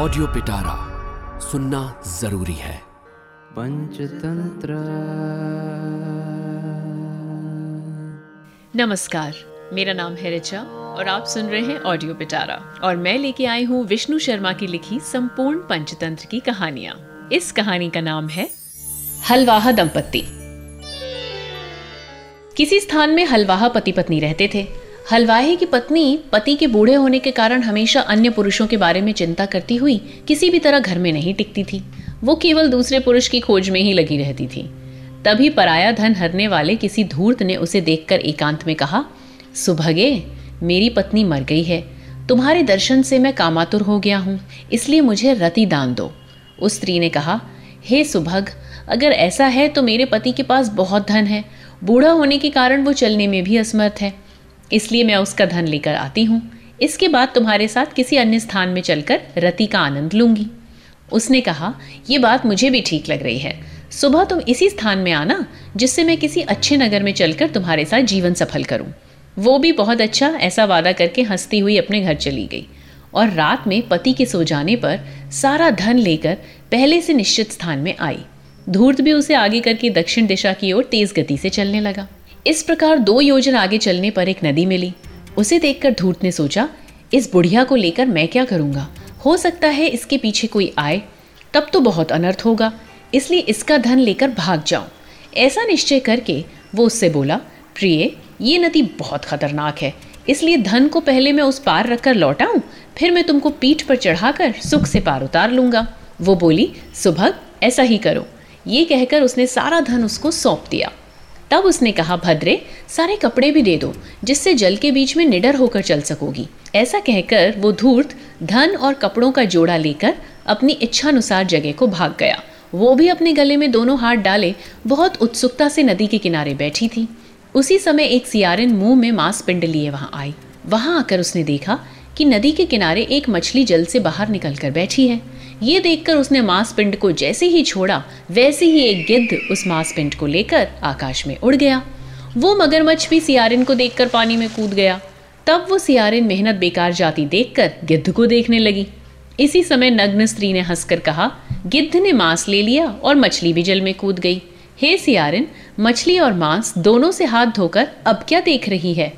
Audio पिटारा सुनना ज़रूरी है। पंचतंत्र। नमस्कार मेरा नाम है रिचा और आप सुन रहे हैं ऑडियो पिटारा और मैं लेके आई हूँ विष्णु शर्मा की लिखी संपूर्ण पंचतंत्र की कहानियाँ। इस कहानी का नाम है हलवाहा दंपत्ति। किसी स्थान में हलवाहा पति पत्नी रहते थे। हलवाहे की पत्नी, पति के बूढ़े होने के कारण हमेशा अन्य पुरुषों के बारे में चिंता करती हुई किसी भी तरह घर में नहीं टिकती थी। वो केवल दूसरे पुरुष की खोज में ही लगी रहती थी। तभी पराया धन हरने वाले किसी धूर्त ने उसे देखकर एकांत में कहा, सुभगे, मेरी पत्नी मर गई है। तुम्हारे दर्शन से मैं कामातुर हो गया हूँ, इसलिए मुझे रति दान दो। उस स्त्री ने कहा, हे सुभग, अगर ऐसा है तो मेरे पति के पास बहुत धन है। बूढ़ा होने के कारण वो चलने में भी असमर्थ है। इसलिए मैं उसका धन लेकर आती हूँ। इसके बाद तुम्हारे साथ किसी अन्य स्थान में चलकर रति का आनंद लूँगी। उसने कहा यह बात मुझे भी ठीक लग रही है। सुबह तुम इसी स्थान में आना, जिससे मैं किसी अच्छे नगर में चलकर तुम्हारे साथ जीवन सफल करूँ। वो भी बहुत अच्छा ऐसा वादा करके हंसती हुई अपने घर चली गई। और रात में पति के सो जाने पर सारा धन लेकर पहले से निश्चित स्थान में आई। धूर्त भी उसे आगे करके दक्षिण दिशा की ओर तेज गति से चलने लगा। इस प्रकार दो योजन आगे चलने पर एक नदी मिली। उसे देखकर धूर्त ने सोचा, इस बुढ़िया को लेकर मैं क्या करूँगा? हो सकता है इसके पीछे कोई आए, तब तो बहुत अनर्थ होगा। इसलिए इसका धन लेकर भाग जाऊँ। ऐसा निश्चय करके वो उससे बोला, प्रिय, ये नदी बहुत खतरनाक है। इसलिए धन को पहले मैं उस पार रखकर लौटाऊं, फिर मैं तुमको पीठ पर चढ़ाकर सुख से पार उतार लूँगा। वो बोली सुबह ऐसा ही करो। ये कहकर उसने सारा धन उसको सौंप दिया। तब उसने कहा, भद्रे, सारे कपड़े भी दे दो, जिससे जल के बीच में निडर होकर चल सकोगी। ऐसा कहकर वो धूर्त, धन और कपड़ों का जोड़ा लेकर अपनी इच्छानुसार जगह को भाग गया। वो भी अपने गले में दोनों हाथ डाले, बहुत उत्सुकता से नदी के किनारे बैठी थी। उसी समय एक सियारिन मुँह में मांस पिंड लिए वहाँ आई। वहाँ आकर उसने देखा कि नदी के किनारे एक मछली जल से बाहर निकल कर बैठी है। ये देखकर उसने मांस पिंड को जैसे ही छोड़ा, वैसे ही एक गिद्ध उस मांस पिंड को लेकर आकाश में उड़ गया। वो मगरमच्छ भी सियारिन को देखकर पानी में कूद गया। तब वो सियारिन मेहनत बेकार जाती देखकर गिद्ध को देखने लगी। इसी समय नग्न स्त्री ने हंसकर कहा, गिद्ध ने मांस ले लिया और मछली भी जल में कूद गई। हे सियारिन, मछली और मांस दोनों से हाथ धोकर अब क्या देख रही है?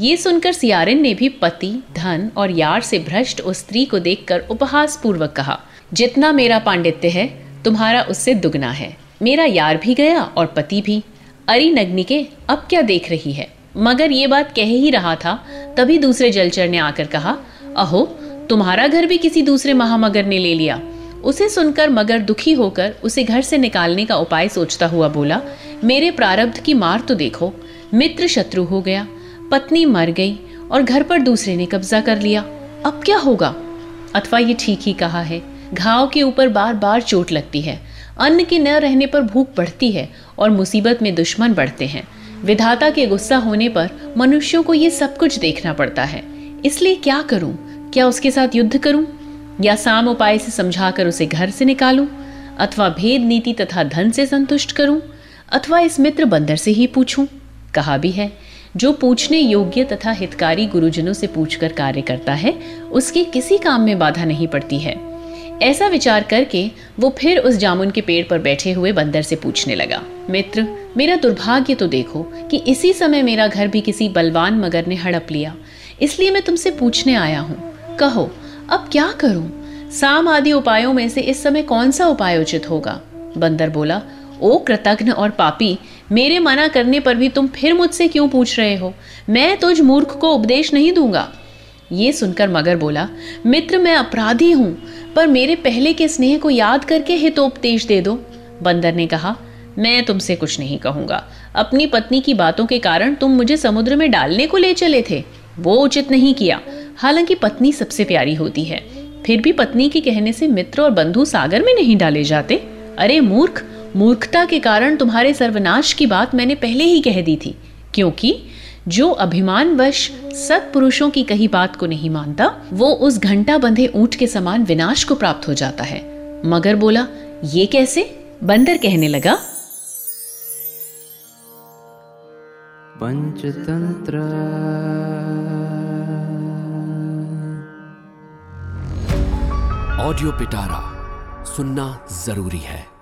ये सुनकर सियारिन ने भी पति, धन और यार से भ्रष्ट उस स्त्री को देखकर उपहास पूर्वक कहा, जितना मेरा पांडित्य है, तुम्हारा उससे दुगना है। मेरा यार भी गया और पति भी। अरी नग्नि के अब क्या देख रही है? मगर ये बात कह ही रहा था, तभी दूसरे जलचर ने आकर कहा, अहो, तुम्हारा घर भी किसी दूसरे महामगर ने ले लिया। उसे सुनकर मगर दुखी होकर उसे घर से निकालने का उपाय सोचता हुआ बोला, मेरे प्रारब्ध की मार तो देखो। मित्र शत्रु हो गया। पत्नी मर गई और घर पर दूसरे ने कब्जा कर लिया। अब क्या होगा? अथवा ये ठीक ही कहा है, घाव के ऊपर बार बार चोट लगती है, अन्न के न रहने पर भूख बढ़ती है और मुसीबत में दुश्मन बढ़ते हैं। विधाता के गुस्सा होने पर मनुष्यों को ये सब कुछ देखना पड़ता है। इसलिए क्या करूँ? क्या उसके साथ युद्ध करूँ? या साम उपाय से समझाकर उसे घर से निकालूं? अथवा भेद नीति तथा धन से संतुष्ट करूँ? अथवा इस मित्र बंदर से ही पूछूँ? कहा भी है, जो पूछने योग्य तथा हितकारी गुरुजनों से पूछकर कार्य करता है, उसके किसी काम में बाधा नहीं पड़ती है। ऐसा विचार करके वो फिर उस जामुन के पेड़ पर बैठे हुए बंदर से पूछने लगा, मित्र, मेरा दुर्भाग्य तो देखो कि इसी समय मेरा घर भी किसी बलवान मगर ने हड़प लिया, इसलिए मैं तुमसे पूछने आया हूँ। कहो, अब क्या करूँ? साम आदि उपायों में से इस समय कौन सा उपाय उचित होगा? बंदर बोला, ओ कृतघ्न और पापी मेरे मना करने पर भी तुम फिर मुझसे क्यों पूछ रहे हो? मैं तुझ मूर्ख को उपदेश नहीं दूँगा। ये सुनकर मगर बोला, मित्र, मैं अपराधी हूँ, पर मेरे पहले के स्नेह को याद करके हितोपदेश दे दो। बंदर ने कहा, मैं तुमसे कुछ नहीं कहूँगा। अपनी पत्नी की बातों के कारण तुम मुझे समुद्र में डालने को ले चले थे। वो उचित नहीं किया। हालाँकि पत्नी सबसे प्यारी होती है। फिर भी पत्नी के कहने से मित्र और बंधु सागर में नहीं डाले जाते? अरे मूर्ख! मूर्खता के कारण तुम्हारे सर्वनाश की बात मैंने पहले ही कह दी थी, क्योंकि जो अभिमानवश सत्पुरुषों की कही बात को नहीं मानता, वो उस घंटा बंधे ऊँट के समान विनाश को प्राप्त हो जाता है। मगर बोला, ये कैसे? बंदर कहने लगा, पंचतंत्र। ऑडियो पिटारा, सुनना ज़रूरी है।